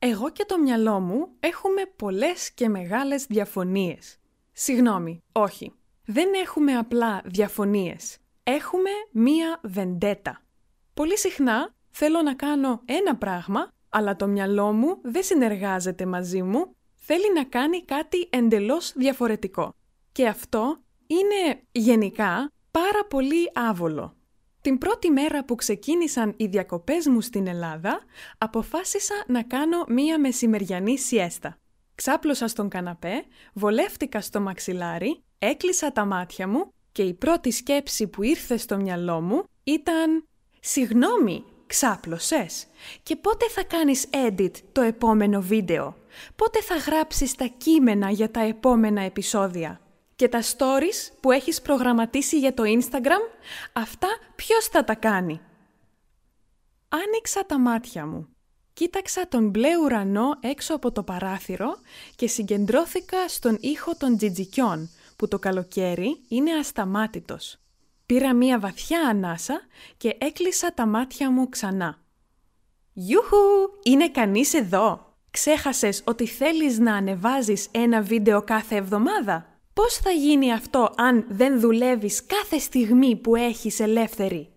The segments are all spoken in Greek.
Εγώ και το μυαλό μου έχουμε πολλές και μεγάλες διαφωνίες. Συγγνώμη, όχι. Δεν έχουμε απλά διαφωνίες. Έχουμε μία βεντέτα. Πολύ συχνά θέλω να κάνω ένα πράγμα, αλλά το μυαλό μου δεν συνεργάζεται μαζί μου, θέλει να κάνει κάτι εντελώς διαφορετικό. Και αυτό είναι γενικά πάρα πολύ άβολο. Την πρώτη μέρα που ξεκίνησαν οι διακοπές μου στην Ελλάδα, αποφάσισα να κάνω μία μεσημεριανή σιέστα. Ξάπλωσα στον καναπέ, βολεύτηκα στο μαξιλάρι, έκλεισα τα μάτια μου και η πρώτη σκέψη που ήρθε στο μυαλό μου ήταν «Συγγνώμη, ξάπλωσες και πότε θα κάνεις edit το επόμενο βίντεο, πότε θα γράψεις τα κείμενα για τα επόμενα επεισόδια» και τα stories που έχεις προγραμματίσει για το Instagram, αυτά ποιος θα τα κάνει; Άνοιξα τα μάτια μου. Κοίταξα τον μπλε ουρανό έξω από το παράθυρο και συγκεντρώθηκα στον ήχο των τζιτζικιών, που το καλοκαίρι είναι ασταμάτητος. Πήρα μία βαθιά ανάσα και έκλεισα τα μάτια μου ξανά. «Γιούχου! Είναι κανείς εδώ! Ξέχασες ότι θέλεις να ανεβάζεις ένα βίντεο κάθε εβδομάδα!» Πώς θα γίνει αυτό αν δεν δουλεύεις κάθε στιγμή που έχεις ελεύθερη;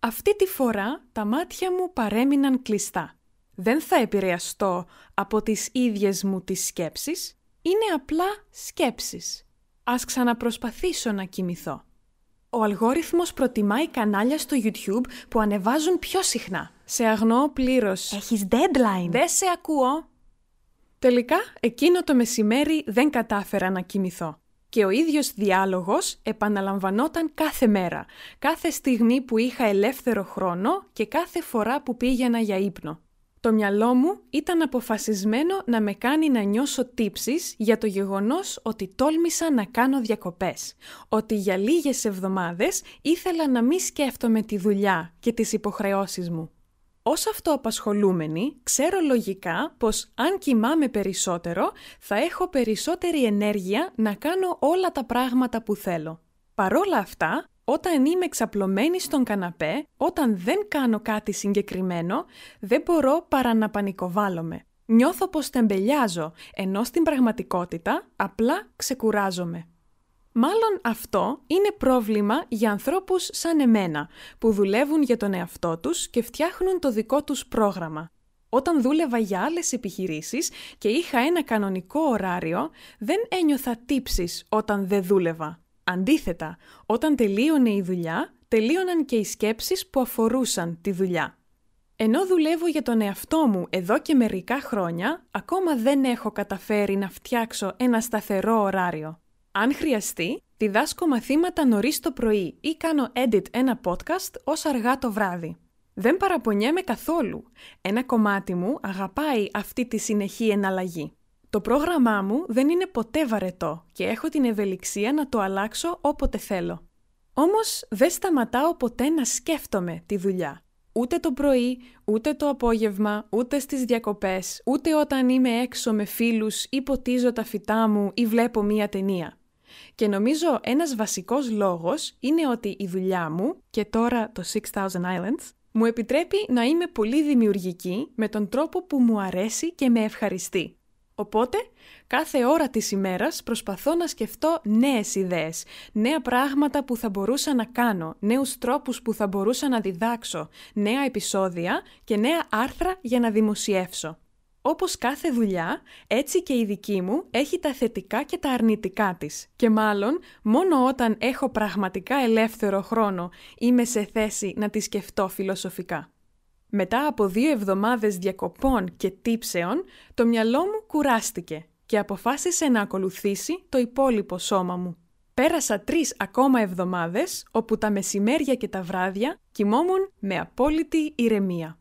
Αυτή τη φορά τα μάτια μου παρέμειναν κλειστά. Δεν θα επηρεαστώ από τις ίδιες μου τις σκέψεις. Είναι απλά σκέψεις. Ας ξαναπροσπαθήσω να κοιμηθώ. Ο αλγόριθμος προτιμάει κανάλια στο YouTube που ανεβάζουν πιο συχνά. Σε αγνώ πλήρως. Έχεις deadline. Δεν σε ακούω. Τελικά, εκείνο το μεσημέρι δεν κατάφερα να κοιμηθώ. Και ο ίδιος διάλογος επαναλαμβανόταν κάθε μέρα, κάθε στιγμή που είχα ελεύθερο χρόνο και κάθε φορά που πήγαινα για ύπνο. Το μυαλό μου ήταν αποφασισμένο να με κάνει να νιώσω τύψεις για το γεγονός ότι τόλμησα να κάνω διακοπές, ότι για λίγες εβδομάδες ήθελα να μη σκέφτομαι τη δουλειά και τις υποχρεώσεις μου. Ως αυτοαπασχολούμενη, ξέρω λογικά πως αν κοιμάμαι περισσότερο, θα έχω περισσότερη ενέργεια να κάνω όλα τα πράγματα που θέλω. Παρόλα αυτά, όταν είμαι ξαπλωμένη στον καναπέ, όταν δεν κάνω κάτι συγκεκριμένο, δεν μπορώ παρά να πανικοβάλλομαι. Νιώθω πως τεμπελιάζω, ενώ στην πραγματικότητα απλά ξεκουράζομαι. Μάλλον αυτό είναι πρόβλημα για ανθρώπους σαν εμένα, που δουλεύουν για τον εαυτό τους και φτιάχνουν το δικό τους πρόγραμμα. Όταν δούλευα για άλλες επιχειρήσεις και είχα ένα κανονικό ωράριο, δεν ένιωθα τύψεις όταν δεν δούλευα. Αντίθετα, όταν τελείωνε η δουλειά, τελείωναν και οι σκέψεις που αφορούσαν τη δουλειά. Ενώ δουλεύω για τον εαυτό μου εδώ και μερικά χρόνια, ακόμα δεν έχω καταφέρει να φτιάξω ένα σταθερό ωράριο. Αν χρειαστεί, διδάσκω μαθήματα νωρίς το πρωί ή κάνω edit ένα podcast ως αργά το βράδυ. Δεν παραπονιέμαι καθόλου. Ένα κομμάτι μου αγαπάει αυτή τη συνεχή εναλλαγή. Το πρόγραμμά μου δεν είναι ποτέ βαρετό και έχω την ευελιξία να το αλλάξω όποτε θέλω. Όμως δεν σταματάω ποτέ να σκέφτομαι τη δουλειά. Ούτε το πρωί, ούτε το απόγευμα, ούτε στις διακοπές, ούτε όταν είμαι έξω με φίλους ή ποτίζω τα φυτά μου ή βλέπω μία ταινία. Και νομίζω ένας βασικός λόγος είναι ότι η δουλειά μου, και τώρα το 6000 Islands, μου επιτρέπει να είμαι πολύ δημιουργική με τον τρόπο που μου αρέσει και με ευχαριστεί. Οπότε, κάθε ώρα της ημέρας προσπαθώ να σκεφτώ νέες ιδέες, νέα πράγματα που θα μπορούσα να κάνω, νέους τρόπους που θα μπορούσα να διδάξω, νέα επεισόδια και νέα άρθρα για να δημοσιεύσω. Όπως κάθε δουλειά, έτσι και η δική μου έχει τα θετικά και τα αρνητικά της. Και μάλλον, μόνο όταν έχω πραγματικά ελεύθερο χρόνο είμαι σε θέση να τη σκεφτώ φιλοσοφικά. Μετά από δύο εβδομάδες διακοπών και τύψεων, το μυαλό μου κουράστηκε και αποφάσισε να ακολουθήσει το υπόλοιπο σώμα μου. Πέρασα τρεις ακόμα εβδομάδες, όπου τα μεσημέρια και τα βράδια κοιμόμουν με απόλυτη ηρεμία.